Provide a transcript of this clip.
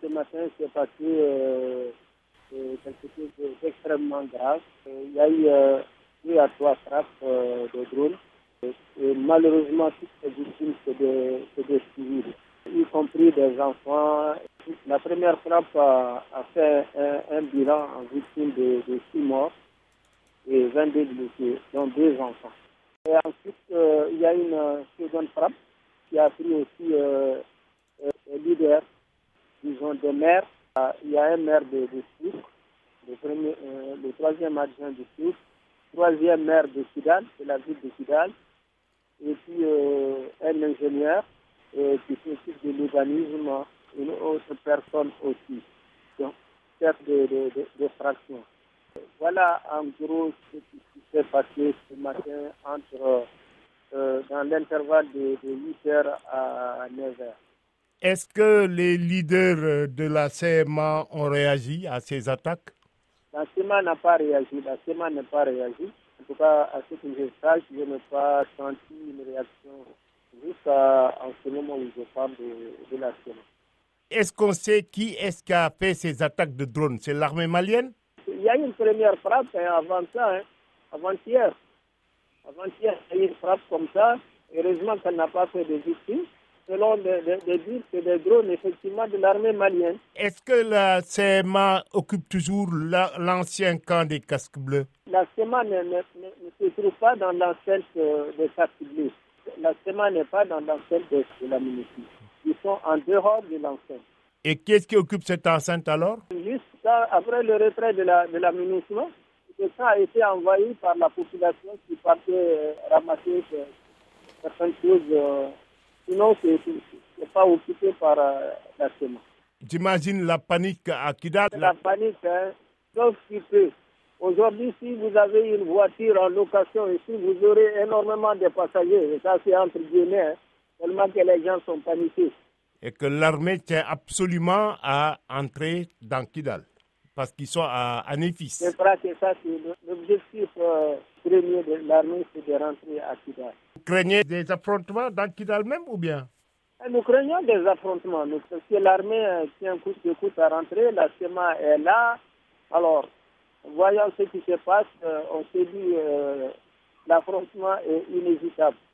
ce matin, c'est passé euh, quelque chose d'extrêmement grave. Il y a eu deux à trois frappes de drones. Malheureusement, toutes ces victimes, c'est des, civils, y compris des enfants. La première frappe a, fait un, bilan en victime de, de 6 morts et 22 blessés, dont deux enfants. Et ensuite, euh, il y a une seconde frappe qui a pris aussi euh, euh, disons, des maires. Il y a un maire de, de le, premier, le troisième adjoint de Souk, troisième maire de Kidal, c'est la ville de Kidal, et puis un ingénieur qui s'occupe de l'urbanisme, une autre personne aussi, donc chef de, de, de fraction. Voilà en gros ce qui s'est passé ce matin entre, euh, dans l'intervalle de, 8h à 9h. Est-ce que les leaders de la CMA ont réagi à ces attaques? La CMA n'a pas réagi. La CMA n'a pas réagi. En tout cas, à ce que je sache, je n'ai pas senti une réaction jusqu'à en ce moment où je parle de, de la CMA. Est-ce qu'on sait qui est-ce qui a fait ces attaques de drones? C'est l'armée malienne? Il y a eu une première frappe hein, avant ça, hein, avant-hier. Avant-hier, il y a eu une frappe comme ça. Heureusement qu'elle n'a pas fait de victimes. Selon les, c'est des drones effectivement de l'armée malienne. Est-ce que la CMA occupe toujours l'ancien camp des casques bleus? La CMA ne, se trouve pas dans l'enceinte euh, des casques bleus. La CMA n'est pas dans l'enceinte de, la municipalité. Ils sont en dehors de l'enceinte. Et qui est-ce qui occupe cette enceinte alors? Juste après le retrait de la, de l'amunissement, ça a été envahi par la population qui partait euh, ramasser euh, certaines choses. Euh, sinon, ce n'est pas occupé par la semence. J'imagine la panique à Kidal. La panique, hein, sauf qui peut. Aujourd'hui, si vous avez une voiture en location ici, vous aurez énormément de passagers. Et ça, c'est entre guillemets, hein, tellement que les gens sont paniqués et que l'armée tient absolument à entrer dans Kidal parce qu'ils sont à, à Néfis. Que ça, c'est l'objectif euh, premier de l'armée, c'est de rentrer à Kidal. Vous craignez des affrontements dans Kidal même ou bien? Eh, Nous craignons des affrontements, parce que l'armée euh, tient coup de coup à rentrer, la SEMA est là. Alors, voyant ce qui se passe, euh, on s'est dit l'affrontement est inévitable.